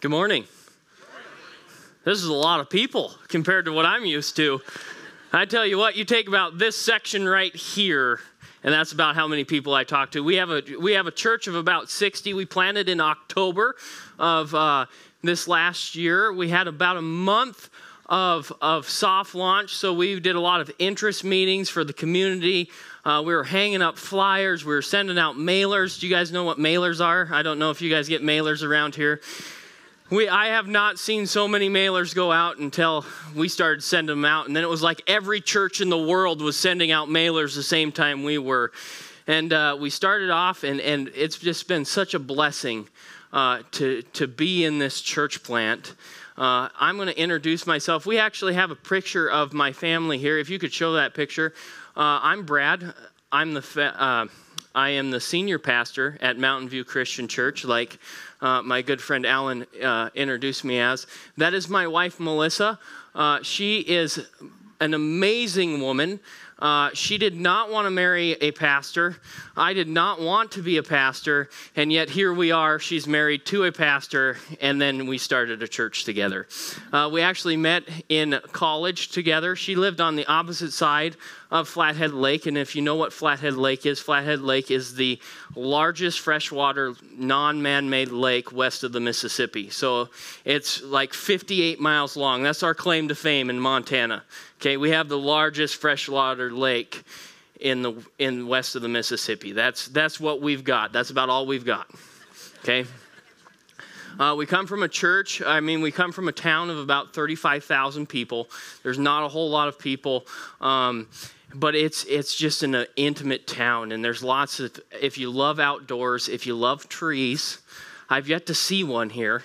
Good morning. This is a lot of people compared to what I'm used to. I tell you what, you take about this section right here, and that's about how many people I talk to. We have a we have a church of about 60. We planted in October of uh, this last year. We had about a month of, of soft launch. So we did a lot of interest meetings for the community. Uh, we were hanging up flyers. We were sending out mailers. Do you guys know what mailers are? I don't know if you guys get mailers around here. We, I have not seen so many mailers go out until we started sending them out. And then it was like every church in the world was sending out mailers the same time we were. And uh, we started off, and, and it's just been such a blessing uh, to, to be in this church plant. Uh, I'm going to introduce myself. We actually have a picture of my family here. If you could show that picture. Uh, I'm Brad. I'm the fa- I am the senior pastor at Mountain View Christian Church, like uh, my good friend Alan uh, introduced me as. That is my wife, Melissa. Uh, she is an amazing woman. Uh, she did not want to marry a pastor. I did not want to be a pastor. And yet here we are. She's married to a pastor. And then we started a church together. Uh, we actually met in college together. She lived on the opposite side of Flathead Lake. And if you know what Flathead Lake is, Flathead Lake is the largest freshwater non man made lake west of the Mississippi. So it's like 58 miles long. That's our claim to fame in Montana. Okay, we have the largest freshwater lake in the in west of the Mississippi. That's that's what we've got. That's about all we've got. Okay. Uh, we come from a church. I mean, we come from a town of about 35,000 people. There's not a whole lot of people, um, but it's it's just an intimate town, and there's lots of. If you love outdoors, if you love trees, I've yet to see one here.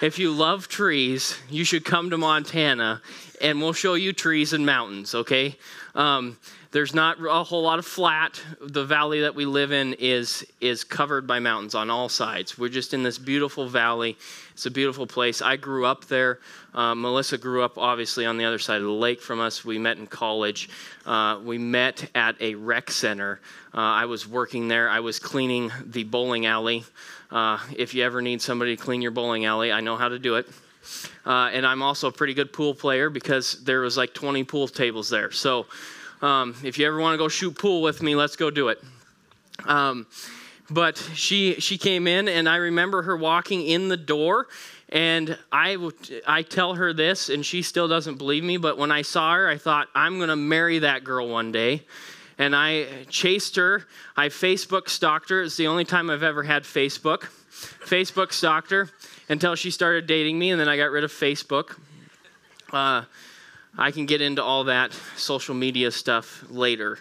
If you love trees, you should come to Montana and we'll show you trees and mountains, okay? Um, there's not a whole lot of flat. The valley that we live in is is covered by mountains on all sides. We're just in this beautiful valley. It's a beautiful place. I grew up there. Uh, Melissa grew up obviously on the other side of the lake from us. We met in college. Uh, we met at a rec center. Uh, I was working there. I was cleaning the bowling alley. Uh, if you ever need somebody to clean your bowling alley, I know how to do it. Uh, and I'm also a pretty good pool player because there was like 20 pool tables there. So um, if you ever want to go shoot pool with me, let's go do it. Um, but she she came in, and I remember her walking in the door, and I I tell her this, and she still doesn't believe me. But when I saw her, I thought I'm gonna marry that girl one day. And I chased her. I Facebook stalked her. It's the only time I've ever had Facebook. Facebook stalked her until she started dating me, and then I got rid of Facebook. Uh, I can get into all that social media stuff later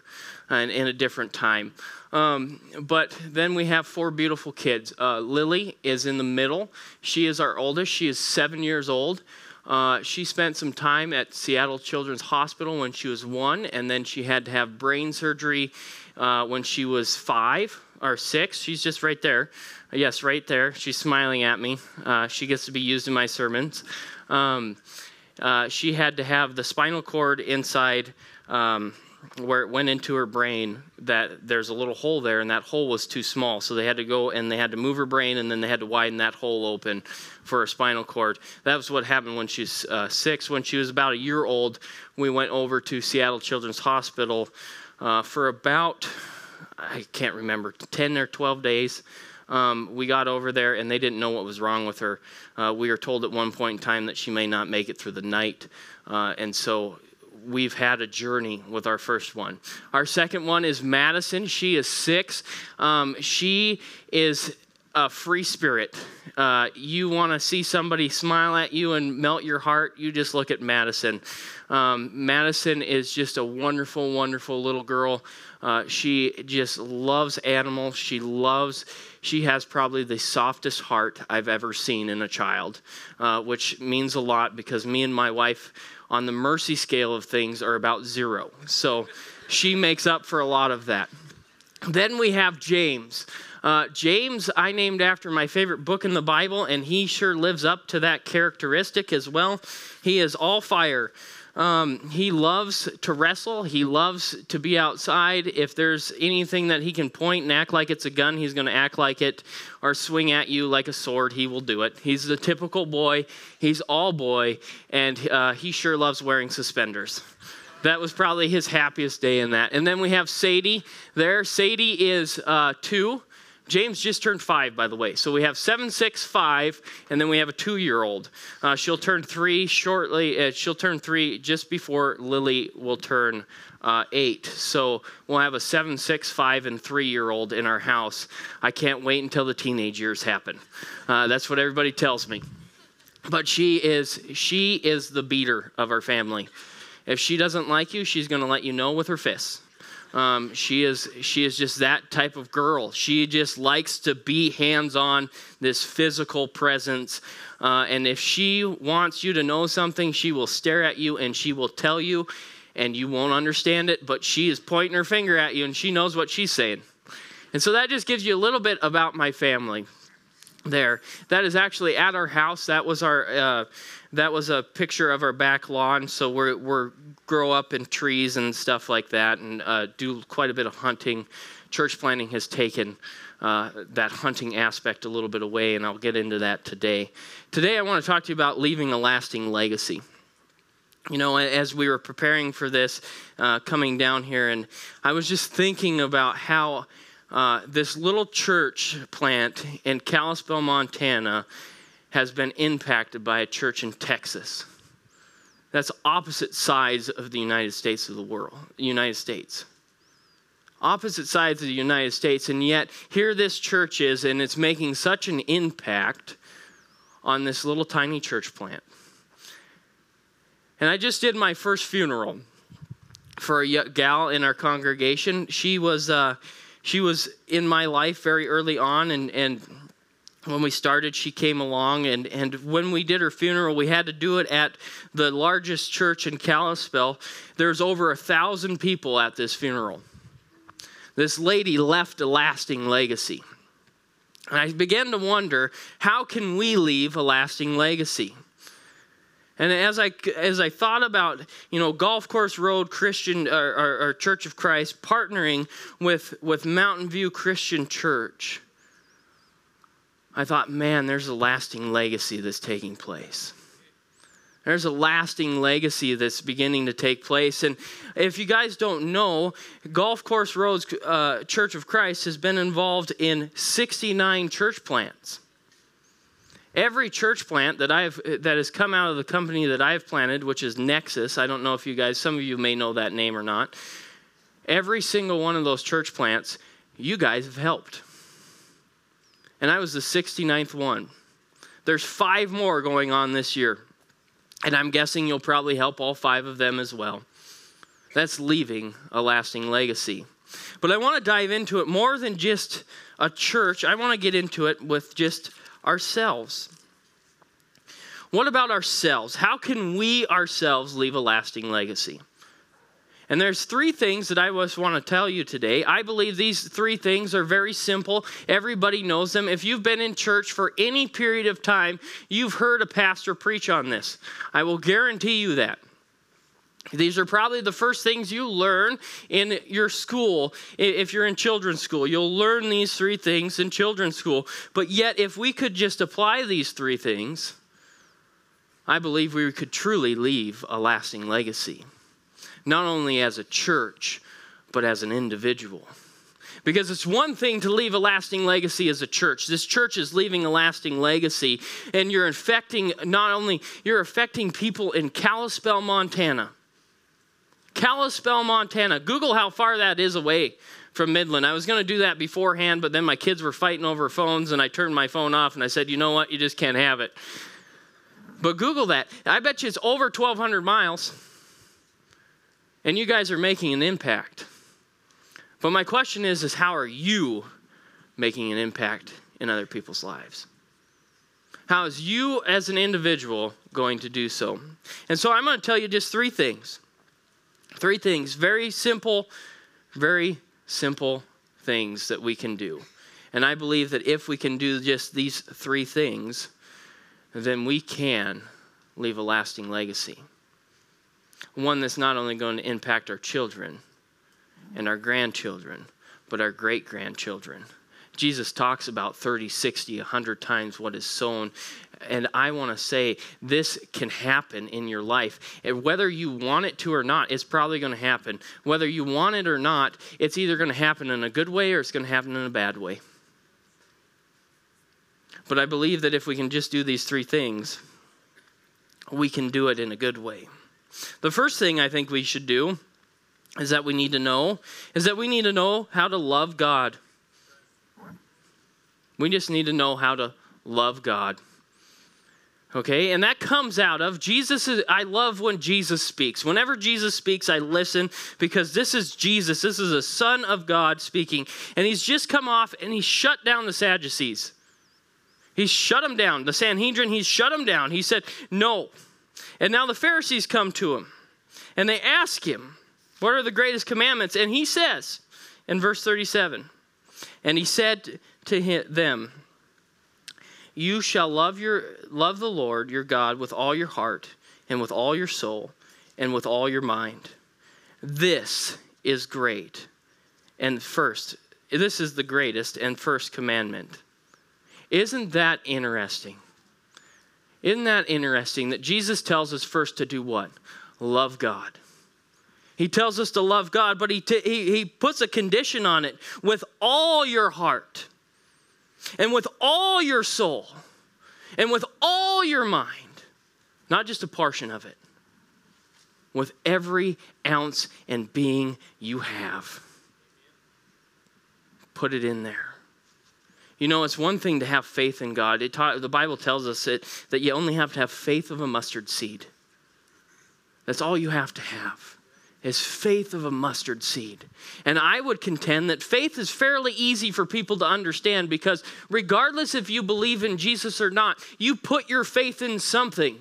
and in a different time. Um, but then we have four beautiful kids. Uh, Lily is in the middle. She is our oldest. She is seven years old. Uh, she spent some time at Seattle Children's Hospital when she was one, and then she had to have brain surgery uh, when she was five or six. She's just right there. Yes, right there. She's smiling at me. Uh, she gets to be used in my sermons. Um, uh, she had to have the spinal cord inside um, where it went into her brain that there's a little hole there and that hole was too small. So they had to go and they had to move her brain and then they had to widen that hole open for her spinal cord. That was what happened when she was uh, six. When she was about a year old we went over to seattle children's hospital uh, for about i can't remember 10 or 12 days um, we got over there and they didn't know what was wrong with her. Uh, we were told at one point in time that she may not make it through the night. Uh, and so we've had a journey with our first one. Our second one is Madison. She is six. Um, she is a free spirit. Uh, you want to see somebody smile at you and melt your heart, you just look at Madison. Um, Madison is just a wonderful, wonderful little girl. Uh, she just loves animals. She loves she has probably the softest heart I've ever seen in a child, uh, which means a lot because me and my wife, on the mercy scale of things, are about zero. So she makes up for a lot of that. Then we have James. Uh, James, I named after my favorite book in the Bible, and he sure lives up to that characteristic as well. He is all fire. Um, he loves to wrestle. He loves to be outside. If there's anything that he can point and act like it's a gun, he's going to act like it or swing at you like a sword. He will do it. He's the typical boy. He's all boy, and uh, he sure loves wearing suspenders. That was probably his happiest day in that. And then we have Sadie there. Sadie is uh, two. James just turned five, by the way. So we have seven, six, five, and then we have a two year old. Uh, she'll turn three shortly. Uh, she'll turn three just before Lily will turn uh, eight. So we'll have a seven, six, five, and three year old in our house. I can't wait until the teenage years happen. Uh, that's what everybody tells me. But she is she is the beater of our family. If she doesn't like you, she's going to let you know with her fists. Um, she is she is just that type of girl. She just likes to be hands on, this physical presence. Uh, and if she wants you to know something, she will stare at you and she will tell you, and you won't understand it. But she is pointing her finger at you, and she knows what she's saying. And so that just gives you a little bit about my family. There, that is actually at our house. That was our. Uh, that was a picture of our back lawn. So we're, we're grow up in trees and stuff like that and uh, do quite a bit of hunting. Church planting has taken uh, that hunting aspect a little bit away, and I'll get into that today. Today, I want to talk to you about leaving a lasting legacy. You know, as we were preparing for this, uh, coming down here, and I was just thinking about how uh, this little church plant in Kalispell, Montana, has been impacted by a church in Texas. That's opposite sides of the United States of the world, United States. Opposite sides of the United States, and yet here this church is, and it's making such an impact on this little tiny church plant. And I just did my first funeral for a gal in our congregation. She was uh, she was in my life very early on, and and when we started, she came along, and, and when we did her funeral, we had to do it at the largest church in Kalispell. There's over a thousand people at this funeral. This lady left a lasting legacy. And I began to wonder how can we leave a lasting legacy? And as I, as I thought about, you know, Golf Course Road Christian or, or, or Church of Christ partnering with, with Mountain View Christian Church, I thought, man, there's a lasting legacy that's taking place. There's a lasting legacy that's beginning to take place. And if you guys don't know, Golf Course Roads uh, Church of Christ has been involved in 69 church plants. Every church plant that I've that has come out of the company that I've planted, which is Nexus, I don't know if you guys, some of you may know that name or not. Every single one of those church plants, you guys have helped and I was the 69th one. There's five more going on this year, and I'm guessing you'll probably help all five of them as well. That's leaving a lasting legacy. But I want to dive into it more than just a church, I want to get into it with just ourselves. What about ourselves? How can we ourselves leave a lasting legacy? And there's three things that I just want to tell you today. I believe these three things are very simple. Everybody knows them. If you've been in church for any period of time, you've heard a pastor preach on this. I will guarantee you that. These are probably the first things you learn in your school. If you're in children's school, you'll learn these three things in children's school. But yet, if we could just apply these three things, I believe we could truly leave a lasting legacy not only as a church, but as an individual. Because it's one thing to leave a lasting legacy as a church. This church is leaving a lasting legacy, and you're affecting not only you're affecting people in Kalispell, Montana. Kalispell, Montana. Google how far that is away from Midland. I was going to do that beforehand, but then my kids were fighting over phones, and I turned my phone off and I said, "You know what? You just can't have it." But Google that. I bet you it's over 1,200 miles. And you guys are making an impact. But my question is is how are you making an impact in other people's lives? How is you as an individual going to do so? And so I'm going to tell you just three things. Three things, very simple, very simple things that we can do. And I believe that if we can do just these three things, then we can leave a lasting legacy. One that's not only going to impact our children and our grandchildren, but our great grandchildren. Jesus talks about 30, 60, 100 times what is sown. And I want to say this can happen in your life. And whether you want it to or not, it's probably going to happen. Whether you want it or not, it's either going to happen in a good way or it's going to happen in a bad way. But I believe that if we can just do these three things, we can do it in a good way. The first thing I think we should do is that we need to know is that we need to know how to love God. We just need to know how to love God. Okay, and that comes out of Jesus. I love when Jesus speaks. Whenever Jesus speaks, I listen because this is Jesus. This is a Son of God speaking. And he's just come off and he shut down the Sadducees. He shut them down. The Sanhedrin, he shut them down. He said, No. And now the Pharisees come to him and they ask him, What are the greatest commandments? And he says in verse 37, And he said to them, You shall love, your, love the Lord your God with all your heart and with all your soul and with all your mind. This is great. And first, this is the greatest and first commandment. Isn't that interesting? Isn't that interesting that Jesus tells us first to do what? Love God. He tells us to love God, but he, t- he, he puts a condition on it with all your heart and with all your soul and with all your mind, not just a portion of it, with every ounce and being you have. Put it in there. You know, it's one thing to have faith in God. It ta- the Bible tells us it, that you only have to have faith of a mustard seed. That's all you have to have is faith of a mustard seed. And I would contend that faith is fairly easy for people to understand because regardless if you believe in Jesus or not, you put your faith in something.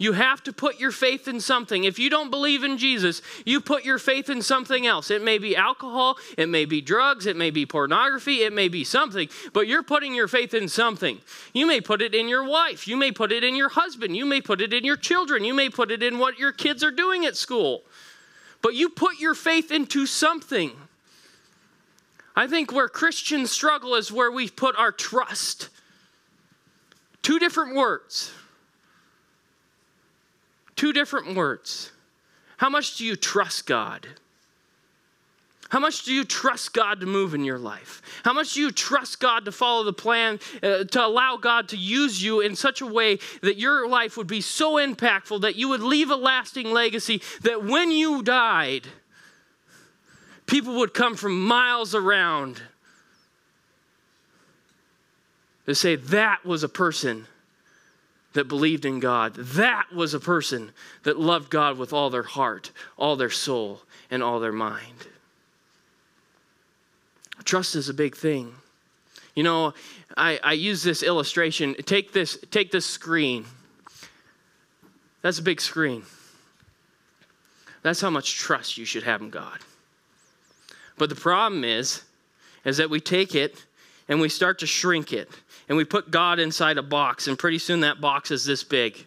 You have to put your faith in something. If you don't believe in Jesus, you put your faith in something else. It may be alcohol, it may be drugs, it may be pornography, it may be something, but you're putting your faith in something. You may put it in your wife, you may put it in your husband, you may put it in your children, you may put it in what your kids are doing at school. But you put your faith into something. I think where Christians struggle is where we put our trust. Two different words. Two different words. How much do you trust God? How much do you trust God to move in your life? How much do you trust God to follow the plan, uh, to allow God to use you in such a way that your life would be so impactful that you would leave a lasting legacy that when you died, people would come from miles around to say that was a person that believed in God. That was a person that loved God with all their heart, all their soul, and all their mind. Trust is a big thing. You know, I, I use this illustration. Take this, take this screen. That's a big screen. That's how much trust you should have in God. But the problem is, is that we take it and we start to shrink it and we put God inside a box, and pretty soon that box is this big.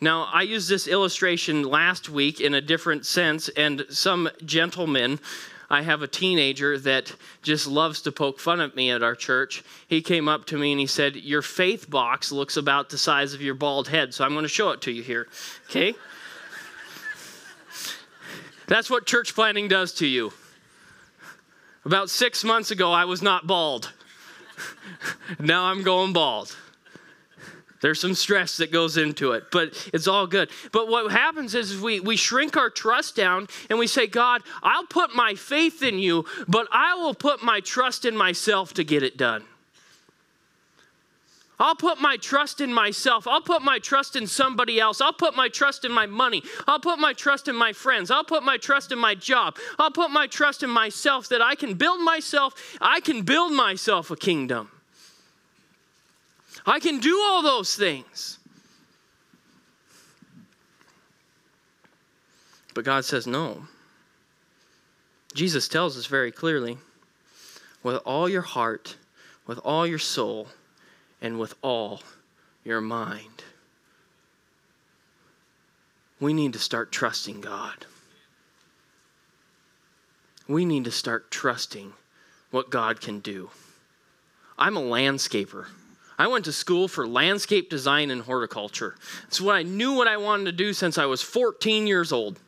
Now, I used this illustration last week in a different sense, and some gentleman, I have a teenager that just loves to poke fun at me at our church. He came up to me and he said, Your faith box looks about the size of your bald head, so I'm going to show it to you here. Okay? That's what church planning does to you. About six months ago, I was not bald. now I'm going bald. There's some stress that goes into it, but it's all good. But what happens is we, we shrink our trust down and we say, God, I'll put my faith in you, but I will put my trust in myself to get it done. I'll put my trust in myself. I'll put my trust in somebody else. I'll put my trust in my money. I'll put my trust in my friends. I'll put my trust in my job. I'll put my trust in myself that I can build myself. I can build myself a kingdom. I can do all those things. But God says no. Jesus tells us very clearly with all your heart, with all your soul, and with all your mind. we need to start trusting God. We need to start trusting what God can do. I'm a landscaper. I went to school for landscape design and horticulture. It's what I knew what I wanted to do since I was 14 years old.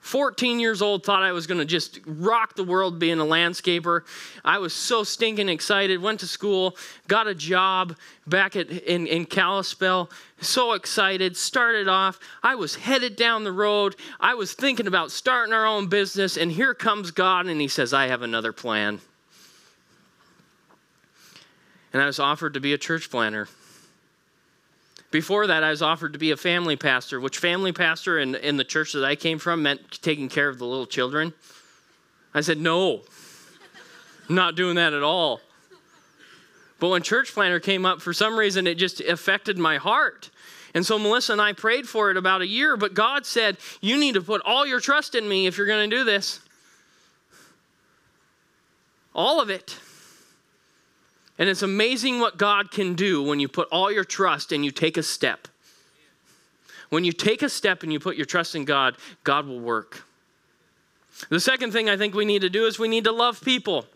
14 years old, thought I was going to just rock the world being a landscaper. I was so stinking excited. Went to school, got a job back at, in, in Kalispell. So excited. Started off. I was headed down the road. I was thinking about starting our own business. And here comes God, and He says, I have another plan. And I was offered to be a church planter. Before that, I was offered to be a family pastor, which family pastor in, in the church that I came from meant taking care of the little children. I said, no, not doing that at all. But when church planter came up, for some reason, it just affected my heart. And so Melissa and I prayed for it about a year, but God said, You need to put all your trust in me if you're going to do this. All of it. And it's amazing what God can do when you put all your trust and you take a step. When you take a step and you put your trust in God, God will work. The second thing I think we need to do is we need to love people.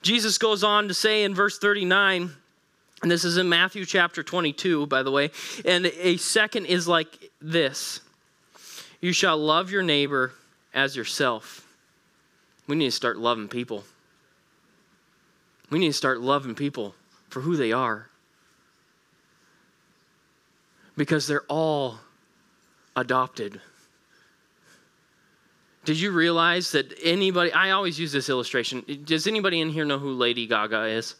Jesus goes on to say in verse 39, and this is in Matthew chapter 22, by the way, and a second is like this You shall love your neighbor as yourself. We need to start loving people. We need to start loving people for who they are. Because they're all adopted. Did you realize that anybody, I always use this illustration. Does anybody in here know who Lady Gaga is?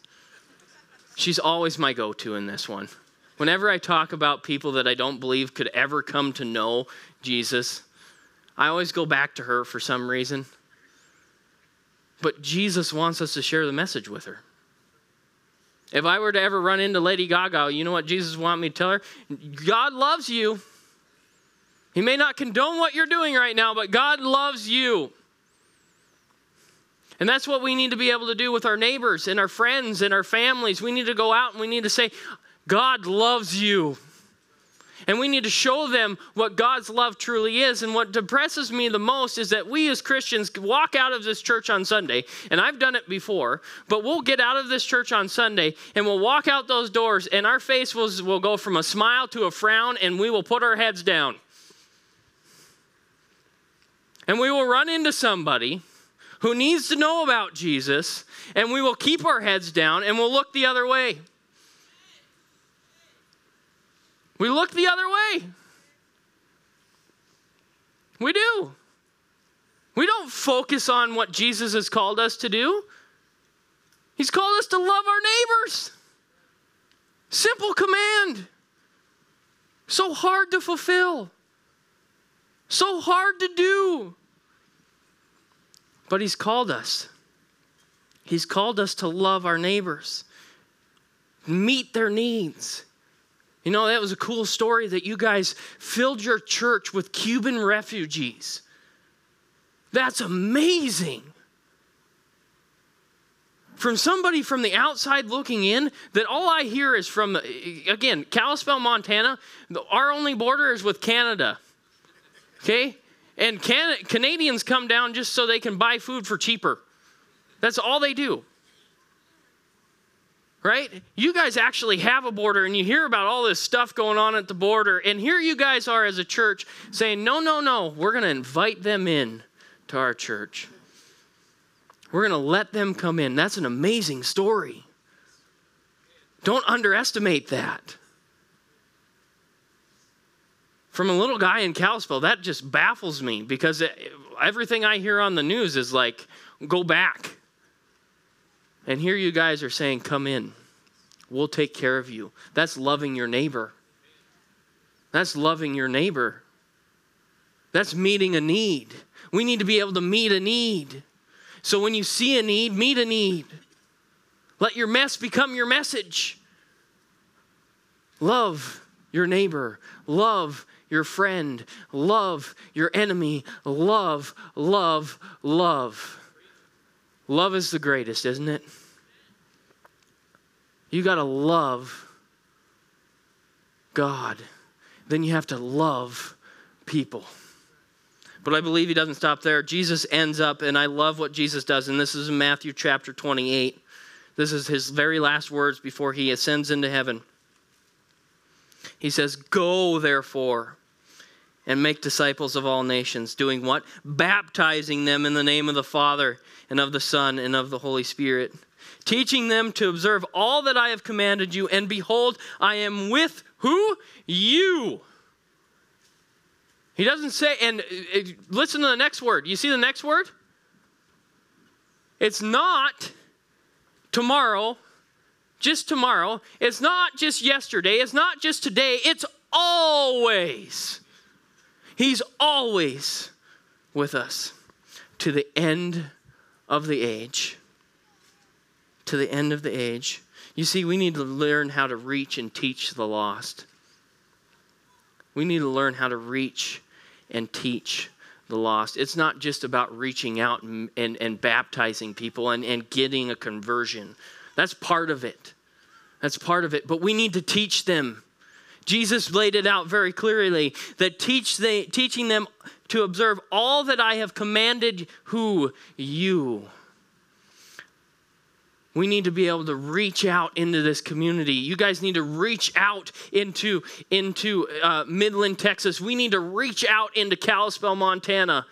She's always my go to in this one. Whenever I talk about people that I don't believe could ever come to know Jesus, I always go back to her for some reason. But Jesus wants us to share the message with her. If I were to ever run into Lady Gaga, you know what Jesus want me to tell her? God loves you. He may not condone what you're doing right now, but God loves you. And that's what we need to be able to do with our neighbors and our friends and our families. We need to go out and we need to say, God loves you. And we need to show them what God's love truly is. And what depresses me the most is that we as Christians walk out of this church on Sunday, and I've done it before, but we'll get out of this church on Sunday and we'll walk out those doors, and our face will, will go from a smile to a frown, and we will put our heads down. And we will run into somebody who needs to know about Jesus, and we will keep our heads down and we'll look the other way. We look the other way. We do. We don't focus on what Jesus has called us to do. He's called us to love our neighbors. Simple command. So hard to fulfill. So hard to do. But He's called us. He's called us to love our neighbors, meet their needs, you know, that was a cool story that you guys filled your church with Cuban refugees. That's amazing. From somebody from the outside looking in, that all I hear is from, again, Kalispell, Montana, our only border is with Canada. Okay? And Can- Canadians come down just so they can buy food for cheaper. That's all they do right? You guys actually have a border and you hear about all this stuff going on at the border. And here you guys are as a church saying, no, no, no, we're going to invite them in to our church. We're going to let them come in. That's an amazing story. Don't underestimate that. From a little guy in Kalispell, that just baffles me because everything I hear on the news is like, go back and here you guys are saying, Come in. We'll take care of you. That's loving your neighbor. That's loving your neighbor. That's meeting a need. We need to be able to meet a need. So when you see a need, meet a need. Let your mess become your message. Love your neighbor. Love your friend. Love your enemy. Love, love, love. Love is the greatest, isn't it? You got to love God. Then you have to love people. But I believe he doesn't stop there. Jesus ends up, and I love what Jesus does, and this is in Matthew chapter 28. This is his very last words before he ascends into heaven. He says, Go, therefore, and make disciples of all nations, doing what? Baptizing them in the name of the Father, and of the Son, and of the Holy Spirit, teaching them to observe all that I have commanded you, and behold, I am with who? You he doesn't say, and uh, uh, listen to the next word. You see the next word? It's not tomorrow, just tomorrow. It's not just yesterday. It's not just today. It's always. He's always with us to the end of the age. To the end of the age. You see, we need to learn how to reach and teach the lost. We need to learn how to reach and teach the lost. It's not just about reaching out and, and, and, baptizing people and, and getting a conversion. That's part of it. That's part of it. But we need to teach them. Jesus laid it out very clearly that teach they, teaching them to observe all that I have commanded who you we need to be able to reach out into this community. You guys need to reach out into, into uh, Midland, Texas. We need to reach out into Kalispell, Montana,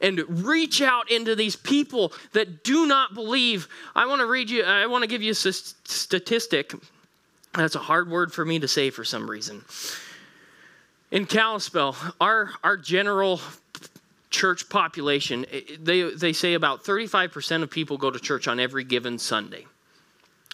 and reach out into these people that do not believe. I want to read you, I want to give you a statistic. That's a hard word for me to say for some reason. In Kalispell, our, our general church population, they, they say about 35% of people go to church on every given Sunday.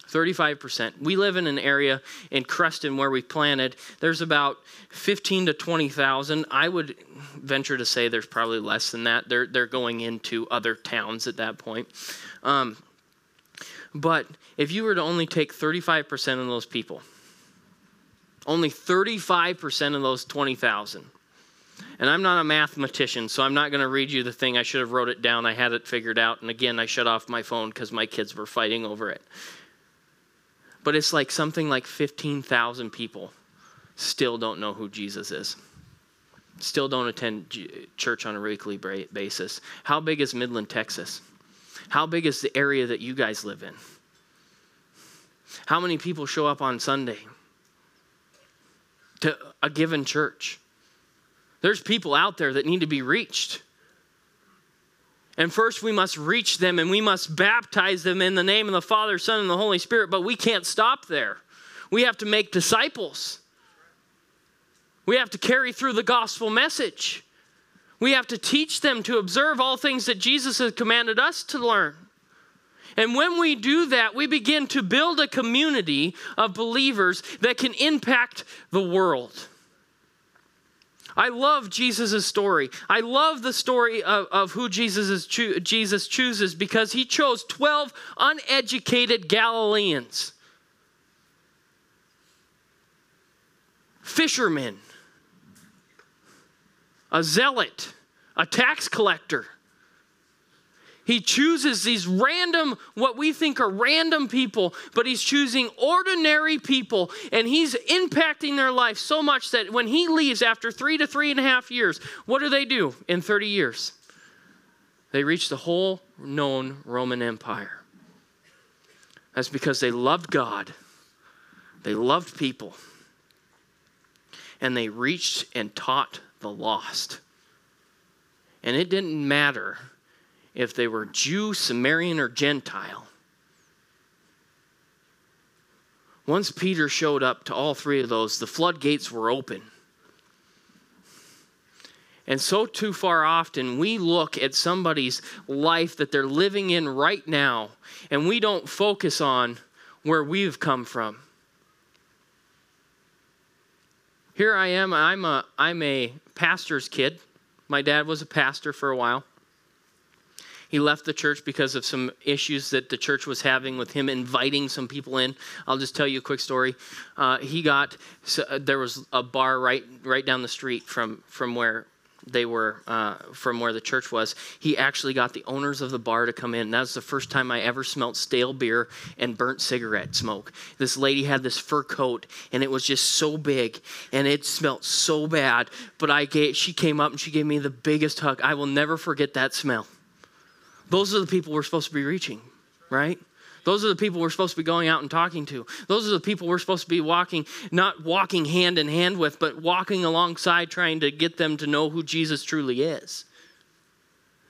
35%. We live in an area in Creston where we planted. There's about 15 to 20,000. I would venture to say there's probably less than that. They're, they're going into other towns at that point. Um, but if you were to only take 35% of those people, only 35% of those 20,000 and I'm not a mathematician, so I'm not going to read you the thing. I should have wrote it down. I had it figured out. And again, I shut off my phone because my kids were fighting over it. But it's like something like 15,000 people still don't know who Jesus is. Still don't attend church on a weekly basis. How big is Midland, Texas? How big is the area that you guys live in? How many people show up on Sunday to a given church? There's people out there that need to be reached. And first, we must reach them and we must baptize them in the name of the Father, Son, and the Holy Spirit. But we can't stop there. We have to make disciples. We have to carry through the gospel message. We have to teach them to observe all things that Jesus has commanded us to learn. And when we do that, we begin to build a community of believers that can impact the world. I love Jesus' story. I love the story of, of who Jesus, cho- Jesus chooses because he chose 12 uneducated Galileans, fishermen, a zealot, a tax collector, he chooses these random, what we think are random people, but he's choosing ordinary people and he's impacting their life so much that when he leaves after three to three and a half years, what do they do in 30 years? They reach the whole known Roman Empire. That's because they loved God, they loved people, and they reached and taught the lost. And it didn't matter if they were Jew, Samaritan, or Gentile. Once Peter showed up to all three of those, the floodgates were open. And so, too far often, we look at somebody's life that they're living in right now, and we don't focus on where we've come from. Here I am, I'm a, I'm a pastor's kid. My dad was a pastor for a while. He left the church because of some issues that the church was having with him inviting some people in. I'll just tell you a quick story. Uh, he got so, uh, there was a bar right right down the street from from where they were uh, from where the church was, he actually got the owners of the bar to come in. That was the first time I ever smelled stale beer and burnt cigarette smoke. This lady had this fur coat, and it was just so big, and it smelled so bad. But I gave, she came up and she gave me the biggest hug. I will never forget that smell. Those are the people we're supposed to be reaching, right? Those are the people we're supposed to be going out and talking to. Those are the people we're supposed to be walking, not walking hand in hand with, but walking alongside, trying to get them to know who Jesus truly is.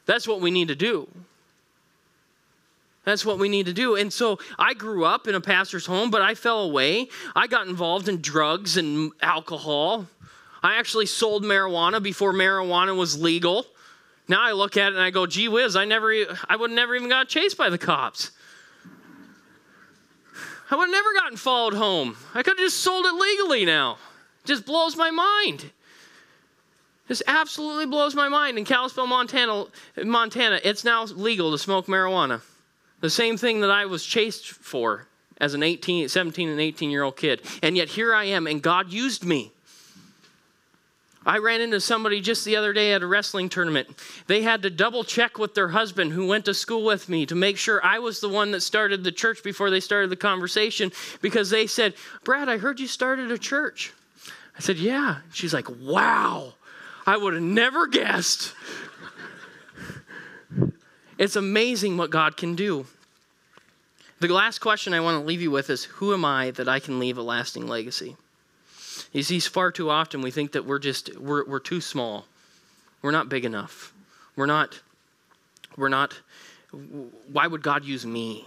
That's what we need to do. That's what we need to do. And so I grew up in a pastor's home, but I fell away. I got involved in drugs and alcohol. I actually sold marijuana before marijuana was legal. Now I look at it and I go, gee whiz, I never, I would never even got chased by the cops. I would have never gotten followed home. I could have just sold it legally now. Just blows my mind. This absolutely blows my mind. In Kalispell, Montana, Montana, it's now legal to smoke marijuana. The same thing that I was chased for as an 18, 17 and 18 year old kid. And yet here I am, and God used me. I ran into somebody just the other day at a wrestling tournament. They had to double check with their husband who went to school with me to make sure I was the one that started the church before they started the conversation because they said, Brad, I heard you started a church. I said, Yeah. She's like, Wow, I would have never guessed. it's amazing what God can do. The last question I want to leave you with is Who am I that I can leave a lasting legacy? You see, far too often we think that we're just, we're, we're too small. We're not big enough. We're not, we're not, why would God use me?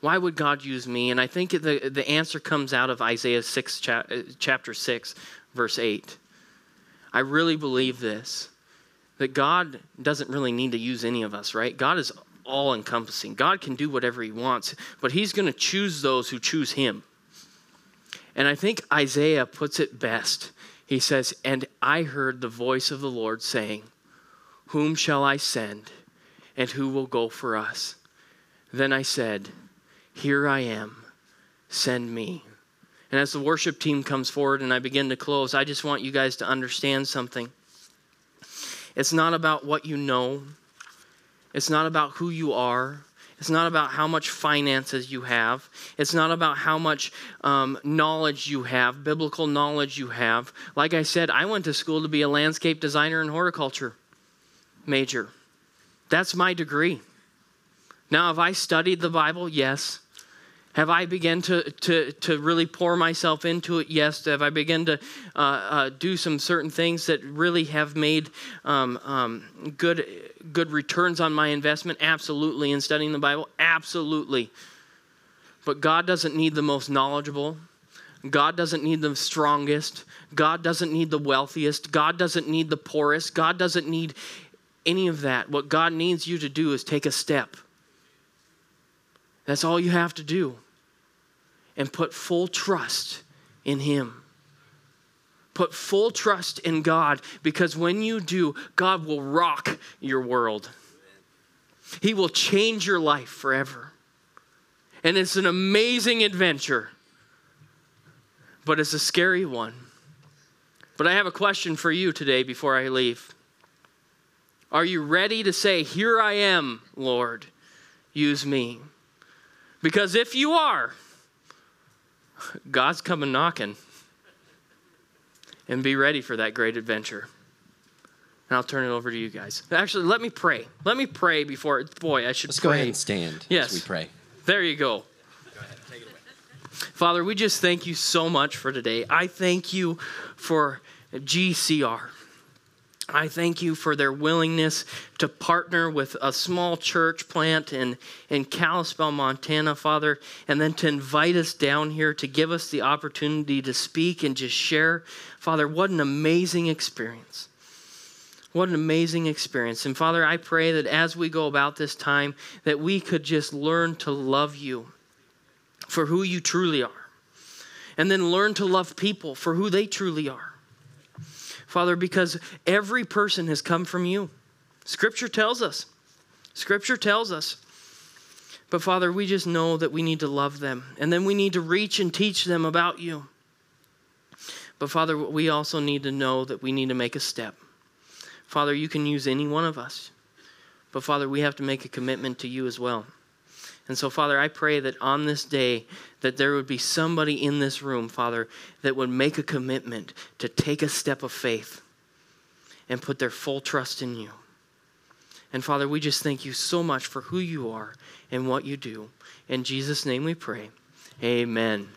Why would God use me? And I think the, the answer comes out of Isaiah 6, chapter 6, verse 8. I really believe this that God doesn't really need to use any of us, right? God is all encompassing. God can do whatever He wants, but He's going to choose those who choose Him. And I think Isaiah puts it best. He says, And I heard the voice of the Lord saying, Whom shall I send, and who will go for us? Then I said, Here I am, send me. And as the worship team comes forward and I begin to close, I just want you guys to understand something. It's not about what you know, it's not about who you are, it's not about how much finances you have. It's not about how much um, knowledge you have, biblical knowledge you have. Like I said, I went to school to be a landscape designer and horticulture major. That's my degree. Now, have I studied the Bible? Yes. Have I begun to, to, to really pour myself into it? Yes. Have I begun to uh, uh, do some certain things that really have made um, um, good, good returns on my investment? Absolutely. In studying the Bible? Absolutely. But God doesn't need the most knowledgeable. God doesn't need the strongest. God doesn't need the wealthiest. God doesn't need the poorest. God doesn't need any of that. What God needs you to do is take a step. That's all you have to do and put full trust in Him. Put full trust in God because when you do, God will rock your world. He will change your life forever. And it's an amazing adventure, but it's a scary one. But I have a question for you today before I leave. Are you ready to say, Here I am, Lord, use me? Because if you are, God's coming knocking. And be ready for that great adventure. And I'll turn it over to you guys. Actually, let me pray. Let me pray before. Boy, I should Let's pray. go ahead and stand yes. as we pray. There you go. Go ahead, take it away. Father, we just thank you so much for today. I thank you for GCR. I thank you for their willingness to partner with a small church plant in, in Kalispell, Montana, Father, and then to invite us down here to give us the opportunity to speak and just share. Father, what an amazing experience. What an amazing experience. And Father, I pray that as we go about this time, that we could just learn to love you for who you truly are. And then learn to love people for who they truly are. Father, because every person has come from you. Scripture tells us. Scripture tells us. But Father, we just know that we need to love them. And then we need to reach and teach them about you. But Father, we also need to know that we need to make a step. Father, you can use any one of us. But Father, we have to make a commitment to you as well. And so, Father, I pray that on this day, that there would be somebody in this room, Father, that would make a commitment to take a step of faith and put their full trust in you. And Father, we just thank you so much for who you are and what you do. In Jesus' name we pray. Amen.